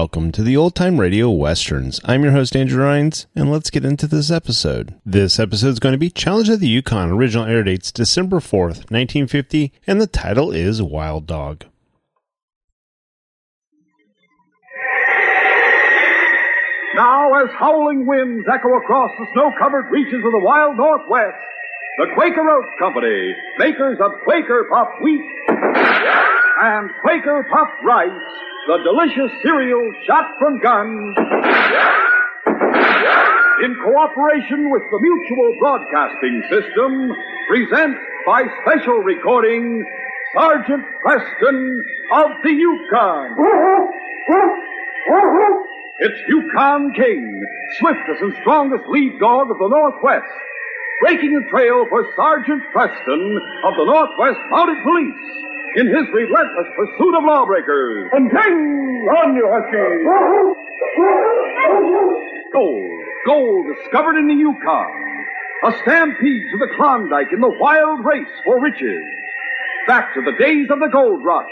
Welcome to the Old Time Radio Westerns. I'm your host, Andrew Rhynes, and let's get into this episode. This episode is going to be Challenge of the Yukon. Original air dates December 4th, 1950, and the title is Wild Dog. Now, as howling winds echo across the snow-covered reaches of the wild Northwest, the Quaker Oats Company, makers of Quaker Pop Wheat and Quaker Puff Rice, the delicious cereal shot from guns, in cooperation with the Mutual Broadcasting System, present by special recording Sergeant Preston of the Yukon. It's Yukon King, swiftest and strongest lead dog of the Northwest, breaking trail for Sergeant Preston of the Northwest Mounted Police in his relentless pursuit of lawbreakers. And King! On you, Husky! Gold, gold discovered in the Yukon. A stampede to the Klondike in the wild race for riches. Back to the days of the gold rush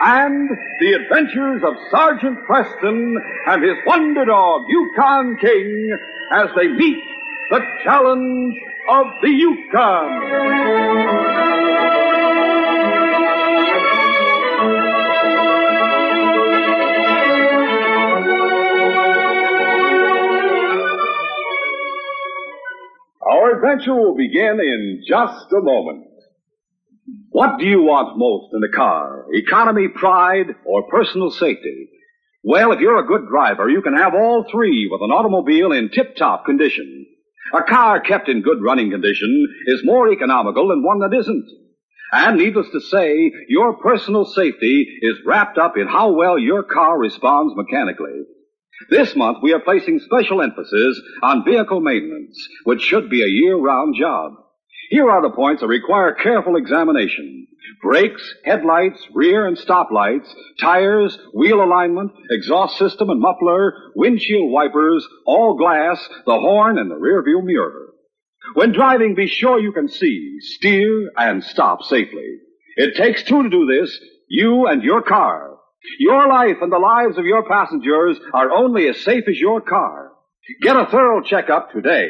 and the adventures of Sergeant Preston and his wonder dog, Yukon King, as they meet the challenge of the Yukon. Adventure will begin in just a moment. What do you want most in a car? Economy, pride, or personal safety? Well, if you're a good driver, you can have all three with an automobile in tip-top condition. A car kept in good running condition is more economical than one that isn't. And needless to say, your personal safety is wrapped up in how well your car responds mechanically. This month we are placing special emphasis on vehicle maintenance, which should be a year-round job. Here are the points that require careful examination. Brakes, headlights, rear and stop lights, tires, wheel alignment, exhaust system and muffler, windshield wipers, all glass, the horn, and the rear view mirror. When driving, be sure you can see, steer, and stop safely. It takes two to do this, you and your car. Your life and the lives of your passengers are only as safe as your car. Get a thorough checkup today.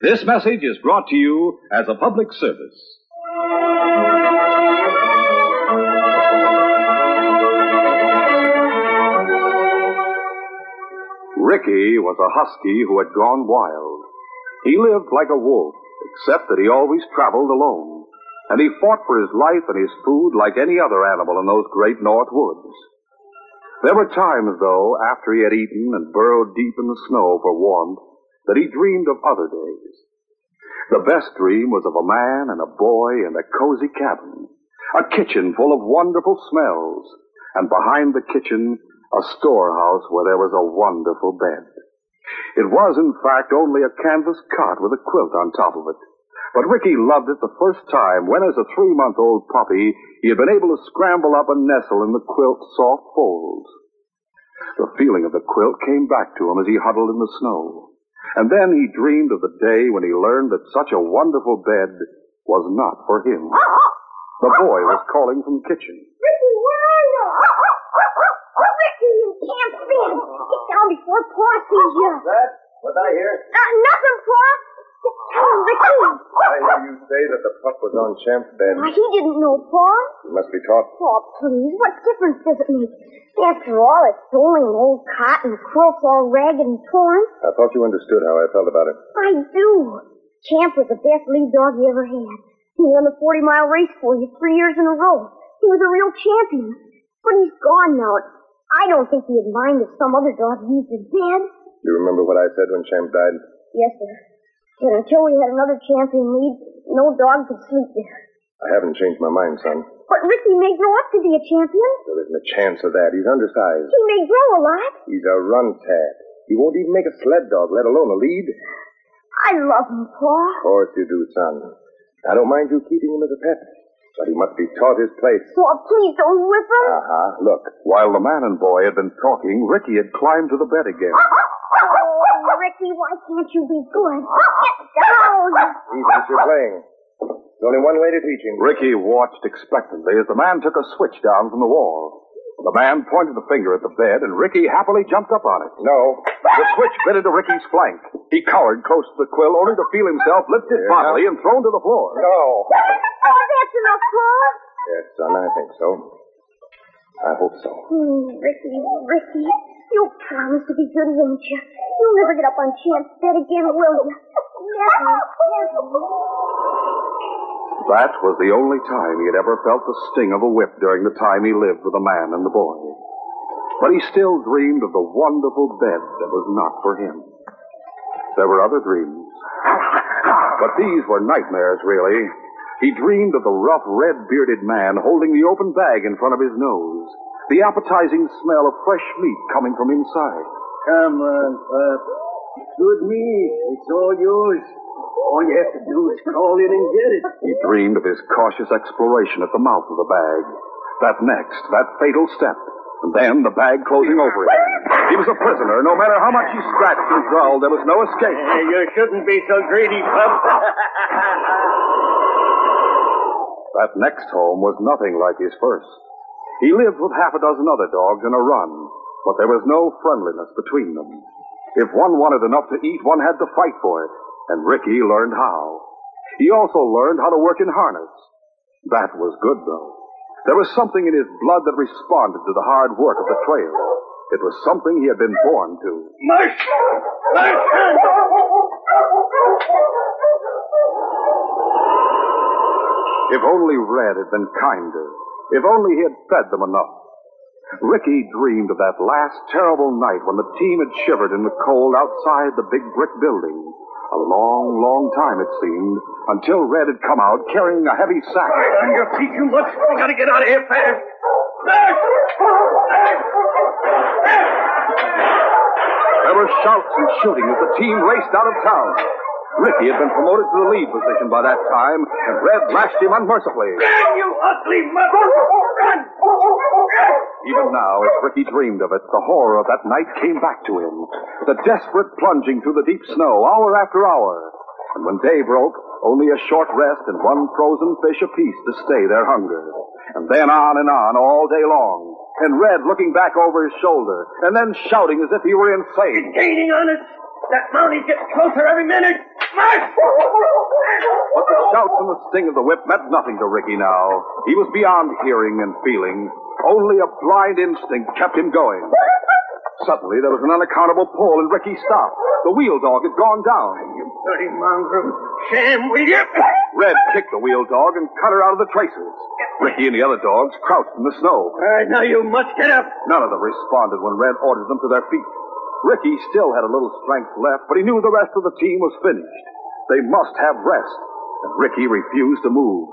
This message is brought to you as a public service. Ricky was a husky who had gone wild. He lived like a wolf, except that he always traveled alone. And he fought for his life and his food like any other animal in those great north woods. There were times, though, after he had eaten and burrowed deep in the snow for warmth, that he dreamed of other days. The best dream was of a man and a boy in a cozy cabin, a kitchen full of wonderful smells, and behind the kitchen, a storehouse where there was a wonderful bed. It was, in fact, only a canvas cot with a quilt on top of it. But Ricky loved it the first time when, as a three-month-old puppy, he had been able to scramble up and nestle in the quilt's soft folds. The feeling of the quilt came back to him as he huddled in the snow. And then he dreamed of the day when he learned that such a wonderful bed was not for him. The boy was calling from the kitchen. Ricky, where are you? Ricky, you can't fit. Get down before Pa sees you. What's That? What I hear? Uh, nothing, Pa. Him, Ricky. I hear you say that the pup was on Champ's bed. Why, he didn't know, Pa. He must be taught. Pa, please, what difference does it make? After all, it's only an old cot and the quilt's all ragged and torn. I thought you understood how I felt about it. I do. Champ was the best lead dog you ever had. He won the 40-mile race for you three years in a row. He was a real champion. But he's gone now. I don't think he'd mind if some other dog used his bed. You remember what I said when Champ died? Yes, sir. But until we had another champion lead, no dog could sleep there. I haven't changed my mind, son. But Ricky may grow up to be a champion. There isn't a chance of that. He's undersized. He may grow a lot. He's a run tad. He won't even make a sled dog, let alone a lead. I love him, Pa. Of course you do, son. I don't mind you keeping him as a pet, but he must be taught his place. Pa, please don't whip him. Uh-huh. Look, while the man and boy had been talking, Ricky had climbed to the bed again. Oh, Ricky, why can't you be good? Get down. Easy as you're playing. There's only one way to teach him. Ricky watched expectantly as the man took a switch down from the wall. The man pointed the finger at the bed, and Ricky happily jumped up on it. No. The switch bit into Ricky's flank. He cowered close to the quill, only to feel himself lifted Yeah. bodily and thrown to the floor. No. Oh, that's enough, Pa. Yes, son, I think so. I hope so. Hmm, Ricky, Ricky, you promised to be good, won't you? You'll never get up on Champ's bed again, will you? Never, never. That was the only time he had ever felt the sting of a whip during the time he lived with the man and the boy. But he still dreamed of the wonderful bed that was not for him. There were other dreams. But these were nightmares, really. He dreamed of the rough, red-bearded man holding the open bag in front of his nose, the appetizing smell of fresh meat coming from inside. Come on, Pop. Good meat. It's all yours. All you have to do is call in and get it. He dreamed of his cautious exploration at the mouth of the bag. That next, that fatal step. And then the bag closing over him. He was a prisoner. No matter how much he scratched and growled, there was no escape. Hey, you shouldn't be so greedy, Pop. That next home was nothing like his first. He lived with half a dozen other dogs in a run, but there was no friendliness between them. If one wanted enough to eat, one had to fight for it, and Ricky learned how. He also learned how to work in harness. That was good, though. There was something in his blood that responded to the hard work of the trail. It was something he had been born to. Mush! Mush! If only Red had been kinder. If only he had fed them enough. Ricky dreamed of that last terrible night when the team had shivered in the cold outside the big brick building. A long, long time, it seemed, until Red had come out carrying a heavy sack. On your feet, you much. We gotta get out of here fast. There were shouts and shooting as the team raced out of town. Ricky had been promoted to the lead position by that time, and Red lashed him unmercifully. Run, you ugly mother! Run! Even now, as Ricky dreamed of it, the horror of that night came back to him. The desperate plunging through the deep snow, hour after hour. And when day broke, only a short rest and one frozen fish apiece to stay their hunger. And then on and on all day long. And Red looking back over his shoulder, and then shouting as if he were insane. He's Gaining on us. That mountie gets closer every minute. Mush! But the shouts and the sting of the whip meant nothing to Ricky now. He was beyond hearing and feeling. Only a blind instinct kept him going. Suddenly, there was an unaccountable pull, and Ricky stopped. The wheel dog had gone down. You dirty mongrel. Sham, will you? Red kicked the wheel dog and cut her out of the traces. Ricky and the other dogs crouched in the snow. All right, now you must get up. None of them responded when Red ordered them to their feet. Ricky still had a little strength left, but he knew the rest of the team was finished. They must have rest, and Ricky refused to move.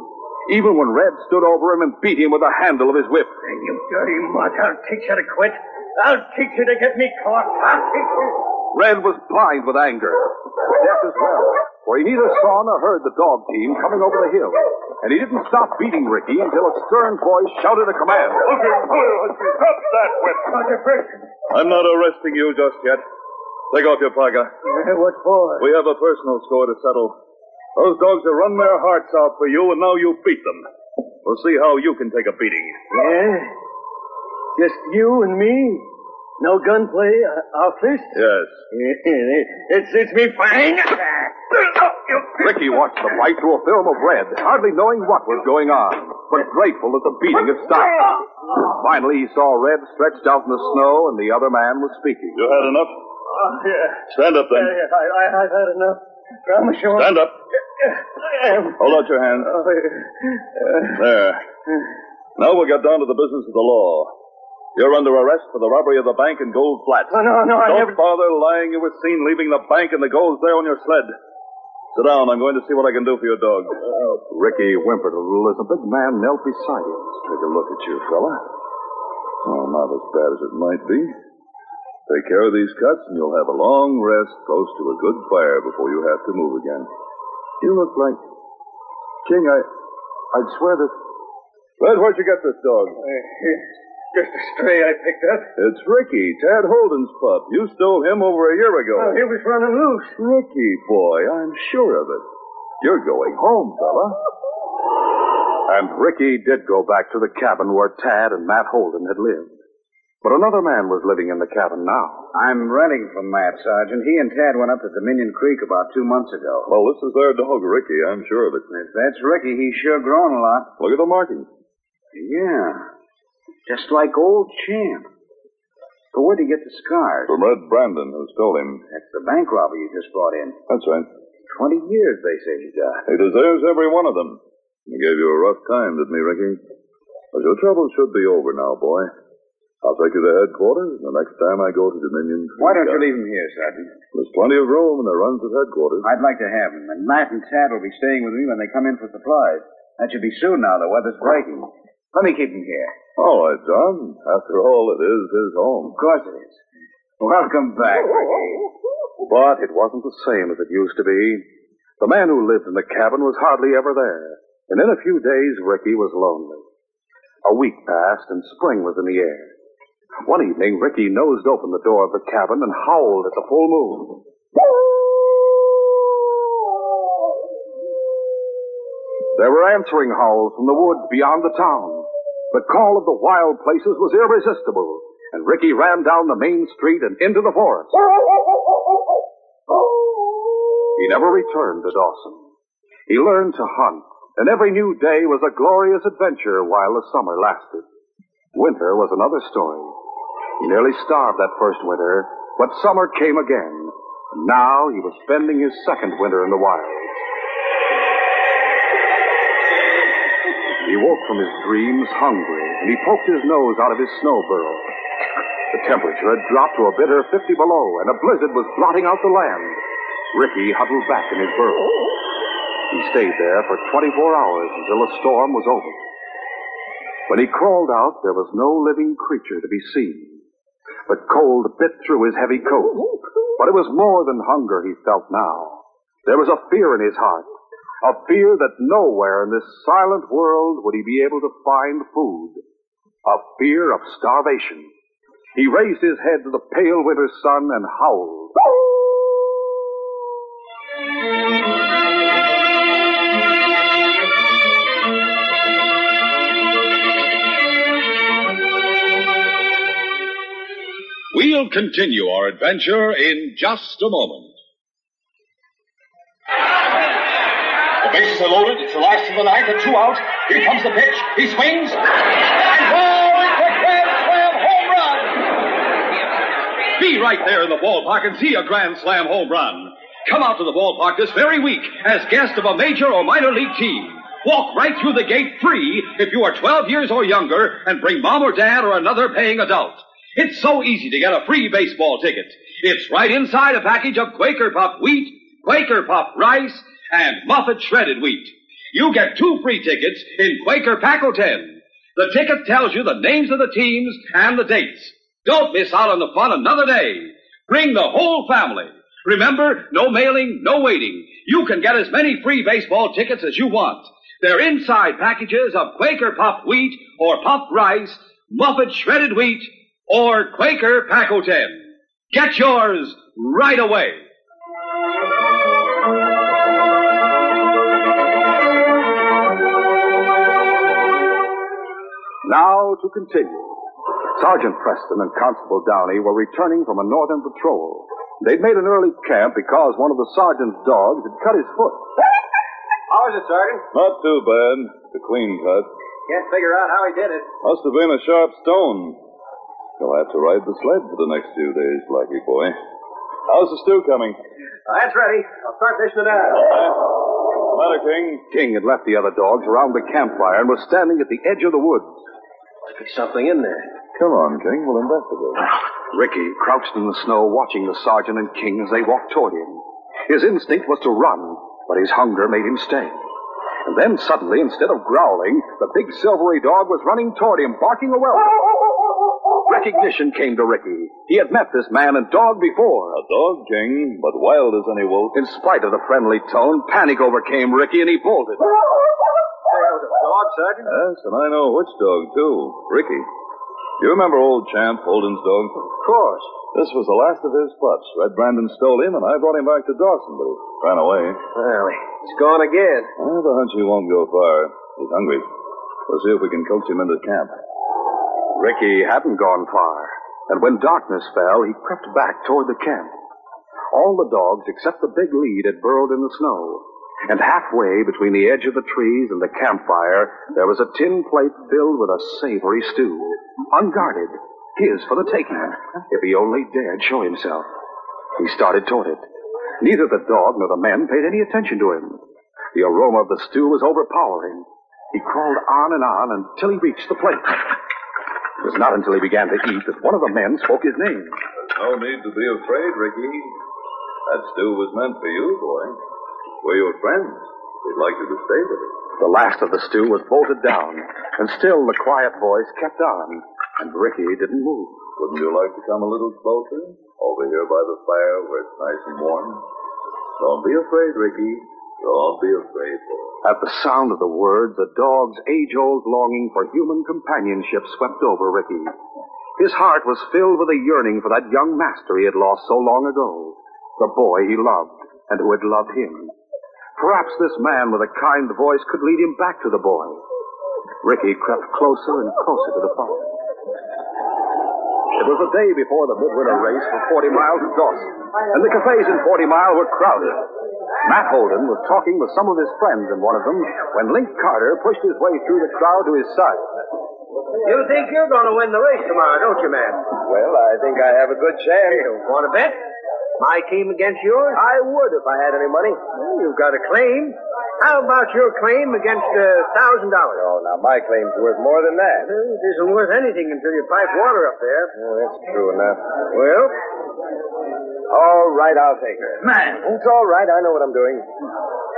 Even when Red stood over him and beat him with the handle of his whip. Hey, you dirty mutt. I'll teach you to quit. I'll teach you to get me caught. I'll teach you. Red was blind with anger, deaf as well, for he neither saw nor heard the dog team coming over the hill. And he didn't stop beating Ricky until a stern voice shouted a command. Stop that whip. Roger, first. I'm not arresting you just yet. Take off your parka. what for? We have a personal score to settle. Those dogs have run their hearts out for you, and now you beat them. We'll see how you can take a beating. Yeah? Just you and me? No gunplay? Uh, our fist? Yes. it suits me fine. Ricky watched the fight through a film of red, hardly knowing what was going on, but grateful that the beating had stopped. Finally, he saw Red stretched out in the snow, and the other man was speaking. You had enough? Oh, yeah. Stand up then. Yeah, I, I, I've had enough. Promise you. Stand up. Hold out your hand. oh, uh, There. Now we'll get down to the business of the law. You're under arrest for the robbery of the bank in Gold Flats. no, no, no, I Don't never. bother lying. You were seen leaving the bank and the gold's there on your sled. Sit down. I'm going to see what I can do for your dog. Ricky whimpered a little as the big man knelt beside him. Take a look at you, fella. Oh, not as bad as it might be. Take care of these cuts, and you'll have a long rest close to a good fire before you have to move again. You look like... King, I... I'd swear that... Red, where'd you get this dog? Just a stray I picked up. It's Ricky, Tad Holden's pup. You stole him over a year ago. Oh, he was running loose. Ricky, boy, I'm sure of it. You're going home, fella. And Ricky did go back to the cabin where Tad and Matt Holden had lived. But another man was living in the cabin now. I'm renting from Matt, Sergeant. He and Tad went up to Dominion Creek about two months ago. Well, this is their dog, Ricky. I'm sure of it. If that's Ricky, he's sure grown a lot. Look at the markings. Yeah. Just like old Champ. But where'd he get the scars? From Red Brandon, who stole him. That's the bank robber you just brought in. That's right. Twenty years, they say he got. He deserves every one of them. He gave you a rough time, didn't he, Ricky? But your troubles should be over now, boy. I'll take you to headquarters and the next time I go to Dominion. Why don't you uh, leave him here, Sergeant? There's plenty of room in the runs at headquarters. I'd like to have him, and Matt and Tad will be staying with me when they come in for supplies. That should be soon now. The weather's breaking. Let me keep him here. All right, John. After all, it is his home. Of course it is. Welcome back, Ricky. But it wasn't the same as it used to be. The man who lived in the cabin was hardly ever there. And in a few days, Ricky was lonely. A week passed, and spring was in the air. One evening, Ricky nosed open the door of the cabin and howled at the full moon. There were answering howls from the woods beyond the town. The call of the wild places was irresistible, and Ricky ran down the main street and into the forest. He never returned to Dawson. He learned to hunt, and every new day was a glorious adventure while the summer lasted. Winter was another story. He nearly starved that first winter, but summer came again. And now he was spending his second winter in the wilds. He woke from his dreams hungry, and he poked his nose out of his snow burrow. The temperature had dropped to a bitter 50 below, and a blizzard was blotting out the land. Ricky huddled back in his burrow. He stayed there for 24 hours until the storm was over. When he crawled out, there was no living creature to be seen. But cold bit through his heavy coat. But it was more than hunger he felt now. There was a fear in his heart. A fear that nowhere in this silent world would he be able to find food. A fear of starvation. He raised his head to the pale winter sun and howled. We'll continue our adventure in just a moment. The bases are loaded. It's the last of the ninth. A two out. Here comes the pitch. He swings. And whoa! It's a grand slam home run. Be right there in the ballpark and see a grand slam home run. Come out to the ballpark this very week as guest of a major or minor league team. Walk right through the gate free if you are 12 years or younger and bring mom or dad or another paying adult. It's so easy to get a free baseball ticket. It's right inside a package of Quaker Puff wheat, Quaker Puff rice, and Muffet shredded wheat. You get two free tickets in Quaker Pack 10. The ticket tells you the names of the teams and the dates. Don't miss out on the fun another day. Bring the whole family. Remember, no mailing, no waiting. You can get as many free baseball tickets as you want. They're inside packages of Quaker Puff wheat or puffed rice, Muffet shredded wheat, or Quaker Pack 10. Get yours right away. Now to continue. Sergeant Preston and Constable Downey were returning from a northern patrol. They'd made an early camp because one of the sergeant's dogs had cut his foot. How is it, Sergeant? Not too bad. It's a clean cut. Can't figure out how he did it. Must have been a sharp stone. You'll have to ride the sled for the next few days, Blackie boy. How's the stew coming? Uh, That's ready. I'll start dishing it uh, uh, out. Matter, King. King had left the other dogs around the campfire and was standing at the edge of the woods. There's something in there. Come on, King. We'll investigate. Ricky crouched in the snow watching the sergeant and King as they walked toward him. His instinct was to run, but his hunger made him stay. And then suddenly, instead of growling, the big silvery dog was running toward him, barking a welcome. Recognition came to Ricky. He had met this man and dog before. A dog, King, but wild as any wolf. In spite of the friendly tone, panic overcame Ricky and he bolted. There was a dog, Sergeant? Yes, and I know which dog, too. Ricky. You remember old Champ, Holden's dog? Of course. This was the last of his pups. Red Brandon stole him, and I brought him back to Dawson, but he ran away. Well, he's gone again. I have a hunch he won't go far. He's hungry. We'll see if we can coax him into camp. Ricky hadn't gone far. and when darkness fell, he crept back toward the camp. All the dogs, except the big lead, had burrowed in the snow. And halfway between the edge of the trees and the campfire, there was a tin plate filled with a savory stew. Unguarded. His for the taking, if he only dared show himself. He started toward it. Neither the dog nor the men paid any attention to him. The aroma of the stew was overpowering. He crawled on and on until he reached the plate. It was not until he began to eat that one of the men spoke his name. There's no need to be afraid, Ricky. That stew was meant for you, boy. We're your friends. We'd like you to stay with us. The last of the stew was bolted down, and still the quiet voice kept on, and Ricky didn't move. Wouldn't you like to come a little closer? Over here by the fire where it's nice and warm? Don't be afraid, Ricky. Don't be afraid, boy. At the sound of the words, the dog's age-old longing for human companionship swept over Ricky. His heart was filled with a yearning for that young master he had lost so long ago, the boy he loved and who had loved him. Perhaps this man with a kind voice could lead him back to the boy. Ricky crept closer and closer to the fire. It was the day before the midwinter race for 40 miles at Dawson, and the cafes in 40 Mile were crowded. Matt Holden was talking with some of his friends in one of them when Link Carter pushed his way through the crowd to his side. You think you're going to win the race tomorrow, don't you, man? Well, I think I have a good chance. Want to bet? My team against yours? I would if I had any money. Well, you've got a claim. How about your claim against a thousand dollars? Oh, now my claim's worth more than that. Uh, it isn't worth anything until you pipe water up there. Oh, that's true enough. Well, All right, I'll take her. man. It's all right. I know what I'm doing.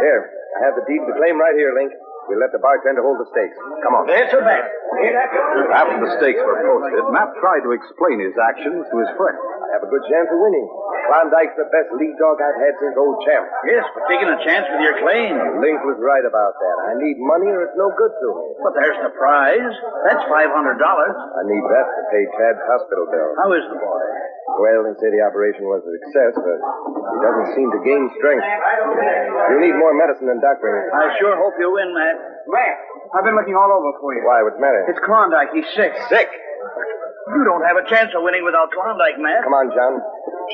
Here, I have the deed of the claim right here, Link. We'll let the bartender hold the stakes. Come on. That's a bet. Hear that? After the stakes were posted, Matt tried to explain his actions to his friend. I have a good chance of winning. Klondike's the best lead dog I've had since old champ. Yes, but taking a chance with your claim. Link was right about that. I need money or it's no good to me. But there's the prize. That's five hundred dollars. I need that to pay Tad's hospital bill. How is the boy? Well, they say the operation was a success, but he doesn't seem to gain strength. You'll need more medicine than doctoring. I sure hope you win, Matt. Matt, I've been looking all over for you. Why? What's the matter? It's Klondike. He's sick. sick. You don't have a chance of winning without Klondike, Matt. Come on, John.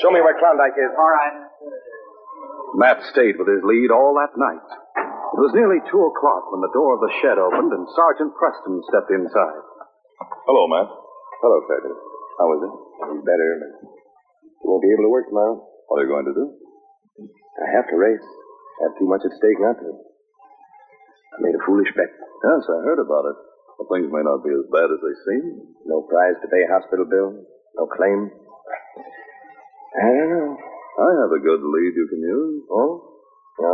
Show me where Klondike is. All right. Matt stayed with his lead all that night. It was nearly two o'clock when the door of the shed opened and Sergeant Preston stepped inside. Hello, Matt. Hello, Sergeant. How is it? He's better, but he won't be able to work tomorrow. What are you going to do? I have to race. I have too much at stake not to. I made a foolish bet. Yes, I heard about it. But things may not be as bad as they seem. No prize to pay hospital bill. No claim. I don't know. I have a good lead you can use. Oh? No.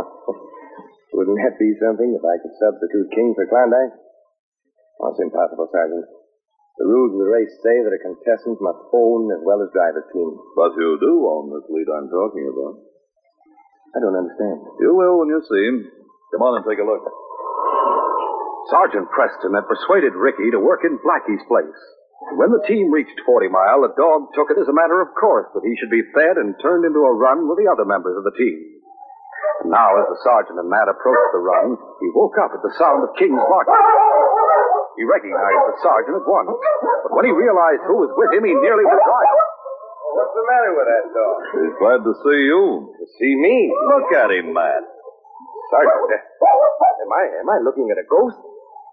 Wouldn't that be something if I could substitute King for Klondike? That's it's impossible, Sergeant. The rules of the race say that a contestant must own as well as drive a team. But you do own this lead I'm talking about. I don't understand. You will when you see him. Come on and take a look. Sergeant Preston had persuaded Ricky to work in Blackie's place. When the team reached 40 Mile, the dog took it as a matter of course that he should be fed and turned into a run with the other members of the team. And now, as the sergeant and Matt approached the run, he woke up at the sound of King's barking. He recognized the sergeant at once, but when he realized who was with him, he nearly was right. What's the matter with that dog? He's glad to see you. To see me. Look at him, Matt. Sergeant, am I am I looking at a ghost?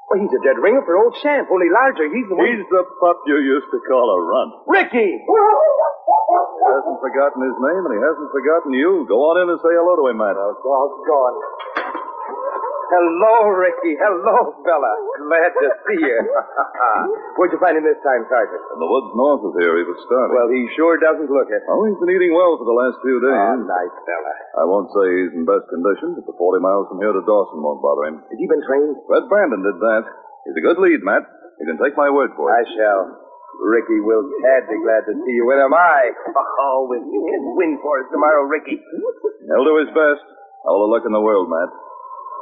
Well, he's a dead ringer for old Champ, only larger. He's the one. He's the pup you used to call a runt. Ricky! He hasn't forgotten his name, and he hasn't forgotten you. Go on in and say hello to him, Matt. Oh, doggone. Hello, Ricky. Hello, Bella. Glad to see you. Where'd you find him this time, Sergeant? In the woods north of here, he was starting. Well, he sure doesn't look it. Oh, he's been eating well for the last few days. Oh, nice fella. I won't say he's in best condition, but the 40 miles from here to Dawson won't bother him. Has he been trained? Red Brandon did that. He's a good lead, Matt. You can take my word for it. I shall. Ricky will Tad be glad to see you. When am I? Oh, win, win for us tomorrow, Ricky. He'll do his best. All the luck in the world, Matt.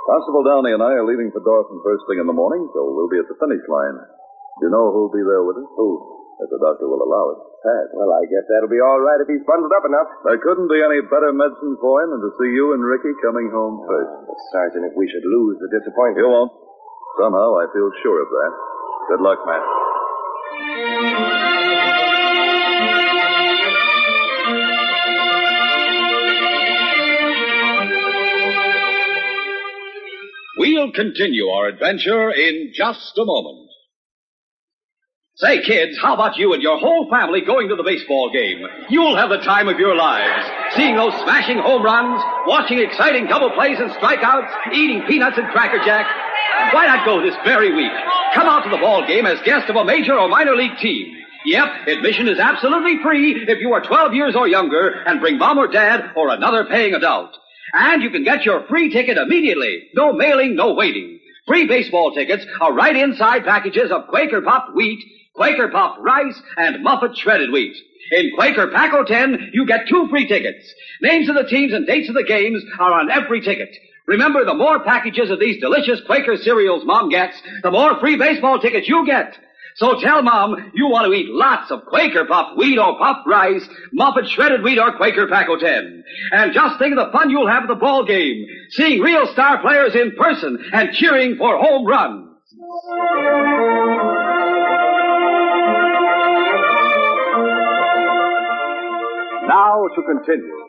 Constable Downey and I are leaving for Dawson first thing in the morning, so we'll be at the finish line. Do you know who'll be there with us? Who? If the doctor will allow it. Tad, well, I guess that'll be all right if he's bundled up enough. There couldn't be any better medicine for him than to see you and Ricky coming home oh, first. But, Sergeant, if we should lose the disappointment. You won't. Somehow I feel sure of that. Good luck, Matt. We'll continue our adventure in just a moment. Say, kids, how about you and your whole family going to the baseball game? You'll have the time of your lives. Seeing those smashing home runs, watching exciting double plays and strikeouts, eating peanuts and Cracker Jack. Why not go this very week? Come out to the ball game as guest of a major or minor league team. Yep, admission is absolutely free if you are 12 years or younger and bring mom or dad or another paying adult. And you can get your free ticket immediately. No mailing, no waiting. Free baseball tickets are right inside packages of Quaker Pop wheat, Quaker Pop rice, and Muffet shredded wheat. In Quaker Pack 10, you get two free tickets. Names of the teams and dates of the games are on every ticket. Remember, the more packages of these delicious Quaker cereals mom gets, the more free baseball tickets you get. So tell mom you want to eat lots of Quaker Pop wheat or Pop rice, Muffet shredded wheat or Quaker Pack 10. And just think of the fun you'll have at the ball game, seeing real star players in person and cheering for home runs. Now to continue.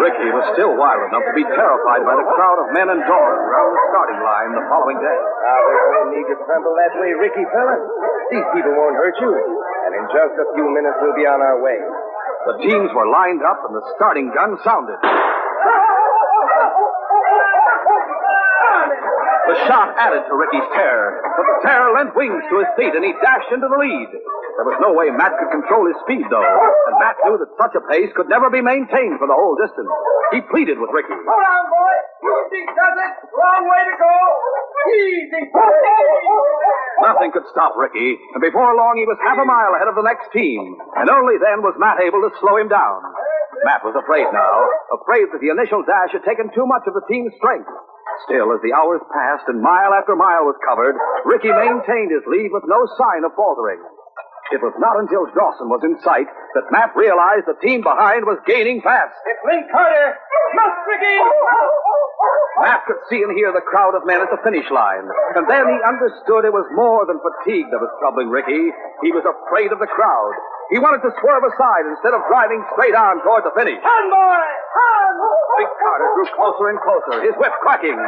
Ricky was still wild enough to be terrified by the crowd of men and dogs around the starting line the following day. Now, there's no need to tremble that way, Ricky, fella. These people won't hurt you. And in just a few minutes, we'll be on our way. The teams were lined up and the starting gun sounded. The shot added to Ricky's terror, but the terror lent wings to his feet and he dashed into the lead. There was no way Matt could control his speed, though, and Matt knew that such a pace could never be maintained for the whole distance. He pleaded with Ricky. Hold on, boy. Easy does it. Wrong way to go. Easy. Nothing could stop Ricky, and before long he was half a mile ahead of the next team, and only then was Matt able to slow him down. Matt was afraid now, afraid that the initial dash had taken too much of the team's strength. Still, as the hours passed and mile after mile was covered, Ricky maintained his lead with no sign of faltering. It was not until Dawson was in sight that Matt realized the team behind was gaining fast. It's Link Carter. Look, Ricky. Matt could see and hear the crowd of men at the finish line. And then he understood it was more than fatigue that was troubling Ricky. He was afraid of the crowd. He wanted to swerve aside instead of driving straight on toward the finish. Run, boy. Run. Big Carter drew closer and closer, his whip cracking.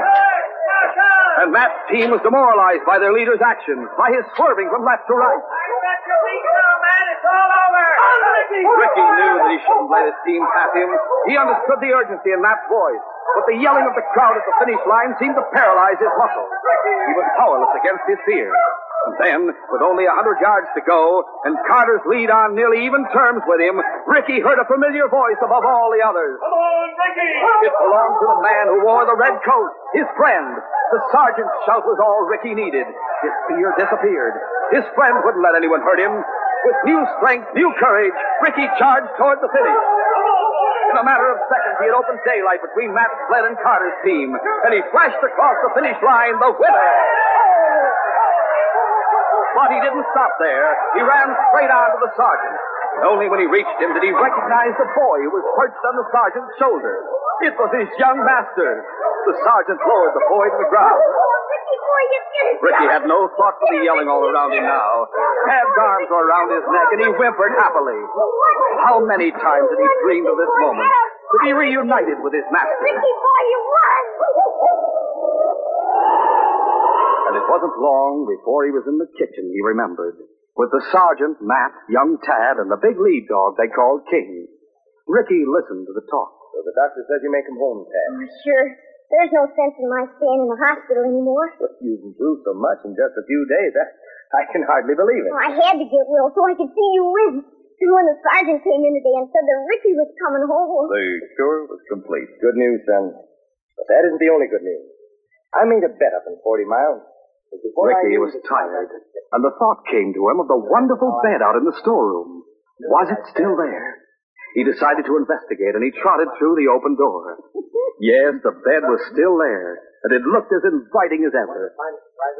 And Matt's team was demoralized by their leader's actions, by his swerving from left to right. Oh, it's all over. Ricky knew that he shouldn't let his team pass him. He understood the urgency in Matt's voice, but the yelling of the crowd at the finish line seemed to paralyze his muscles. He was powerless against his fear. And then, with only a hundred yards to go, and Carter's lead on nearly even terms with him, Ricky heard a familiar voice above all the others. Come on. It belonged to the man who wore the red coat, his friend. The sergeant's shout was all Ricky needed. His fear disappeared. His friend wouldn't let anyone hurt him. With new strength, new courage, Ricky charged toward the finish. In a matter of seconds, he had opened daylight between Matt Sled and Carter's team, and he flashed across the finish line, the winner. But he didn't stop there. He ran straight on to the sergeant. And only when he reached him did he recognize the boy who was perched on the sergeant's shoulder. It was his young master. The sergeant lowered the boy to the ground. Oh, oh, Ricky, boy, you did it. Ricky had no thought for the yelling all around him now. Tad's arms were around his neck, and he whimpered happily. How many times had he dreamed of this moment? To be reunited with his master. Ricky, boy, you won. And it wasn't long before he was in the kitchen, he remembered. With the sergeant, Matt, young Tad, and the big lead dog they called King. Ricky listened to the talk. So the doctor says you make him home, Tad. Oh, sure. There's no sense in my staying in the hospital anymore. But you've improved so much in just a few days. I, I can hardly believe it. Oh, I had to get Will so I could see you win. And when the sergeant came in today and said that Ricky was coming home. The cure was complete. Good news, son. But that isn't the only good news. I made a bet up in 40 miles. But before I Ricky was tired, and the thought came to him of the wonderful bed out in the storeroom. Was it still there? He decided to investigate, and he trotted through the open door. Yes, the bed was still there, and it looked as inviting as ever.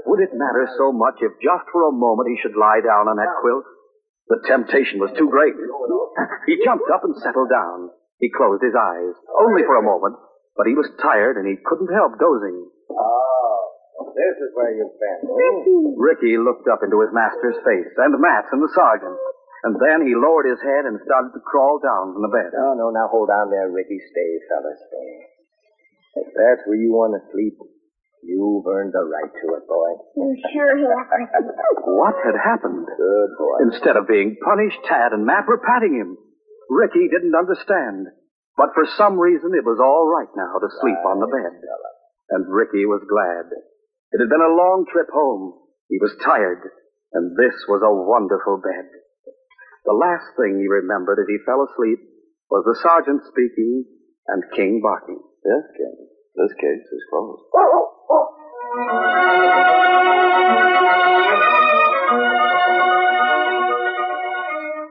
Would it matter so much if just for a moment he should lie down on that quilt? The temptation was too great. He jumped up and settled down. He closed his eyes, only for a moment, but he was tired and he couldn't help dozing. This is where you've been. Oh. Ricky looked up into his master's face, and Matt's and the sergeant. And then he lowered his head and started to crawl down from the bed. No, no, now hold on there, Ricky. Stay, fellas, stay. If that's where you want to sleep, You've earned the right to it, boy. You sure have, What had happened? Good boy. Instead of being punished, Tad and Matt were patting him. Ricky didn't understand. But for some reason, it was all right now to sleep on the bed. And Ricky was glad. It had been a long trip home. He was tired, and this was a wonderful bed. The last thing he remembered as he fell asleep was the sergeant speaking and King barking. Yes, King. This case is closed.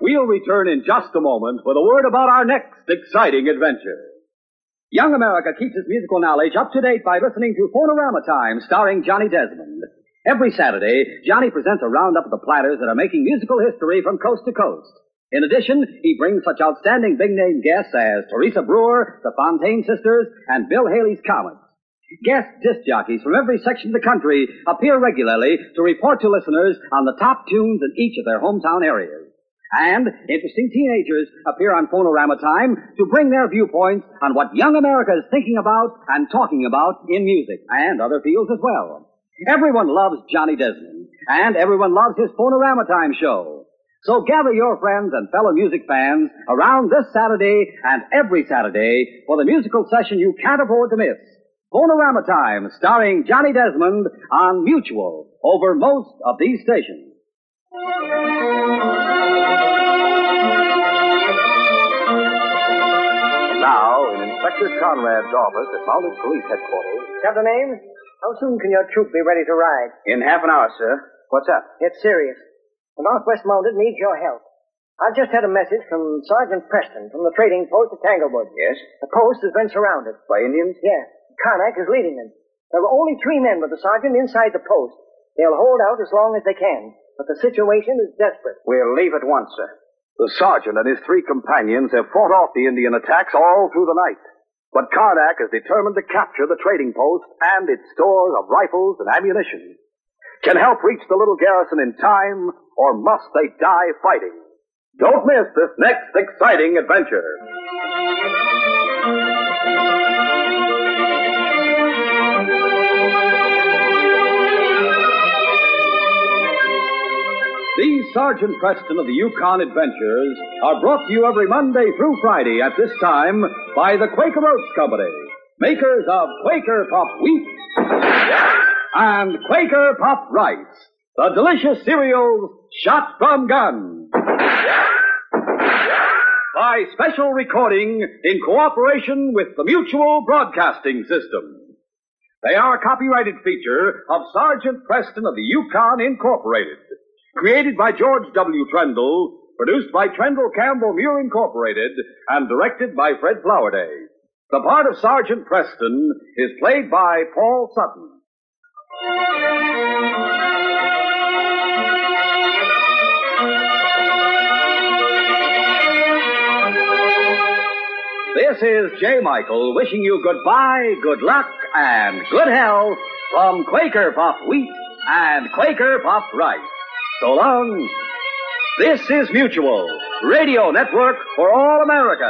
We'll return in just a moment with a word about our next exciting adventure. Young America keeps its musical knowledge up to date by listening to Phonorama Time, starring Johnny Desmond. Every Saturday, Johnny presents a roundup of the platters that are making musical history from coast to coast. In addition, he brings such outstanding big name guests as Teresa Brewer, the Fontane Sisters, and Bill Haley's Comets. Guest disc jockeys from every section of the country appear regularly to report to listeners on the top tunes in each of their hometown areas. And interesting teenagers appear on Phonorama Time to bring their viewpoints on what young America is thinking about and talking about in music and other fields as well. Everyone loves Johnny Desmond, and everyone loves his Phonorama Time show. So gather your friends and fellow music fans around this Saturday and every Saturday for the musical session you can't afford to miss. Phonorama Time, starring Johnny Desmond on Mutual over most of these stations. Inspector Conrad's office at Mounted Police Headquarters. Captain Ames, how soon can your troop be ready to ride? In half an hour, sir. What's up? It's serious. The Northwest Mounted needs your help. I've just had a message from Sergeant Preston from the trading post at Tanglewood. Yes? The post has been surrounded. By Indians? Yeah. Karnak is leading them. There are only three men with the sergeant inside the post. They'll hold out as long as they can. But the situation is desperate. We'll leave at once, sir. The sergeant and his three companions have fought off the Indian attacks all through the night. But Karnak is determined to capture the trading post and its stores of rifles and ammunition. Can help reach the little garrison in time, or must they die fighting? Don't miss this next exciting adventure. These Sergeant Preston of the Yukon Adventures are brought to you every Monday through Friday at this time by the Quaker Oats Company, makers of Quaker Pop Wheat and Quaker Pop Rice, the delicious cereals shot from guns. By special recording in cooperation with the Mutual Broadcasting System. They are a copyrighted feature of Sergeant Preston of the Yukon Incorporated. Created by George W. Trendle, produced by Trendle Campbell Meurer Incorporated, and directed by Fred Flowerday. The part of Sergeant Preston is played by Paul Sutton. This is J. Michael wishing you goodbye, good luck, and good health from Quaker Puff Wheat and Quaker Puff Rice. So long. This is Mutual, Radio Network for all America.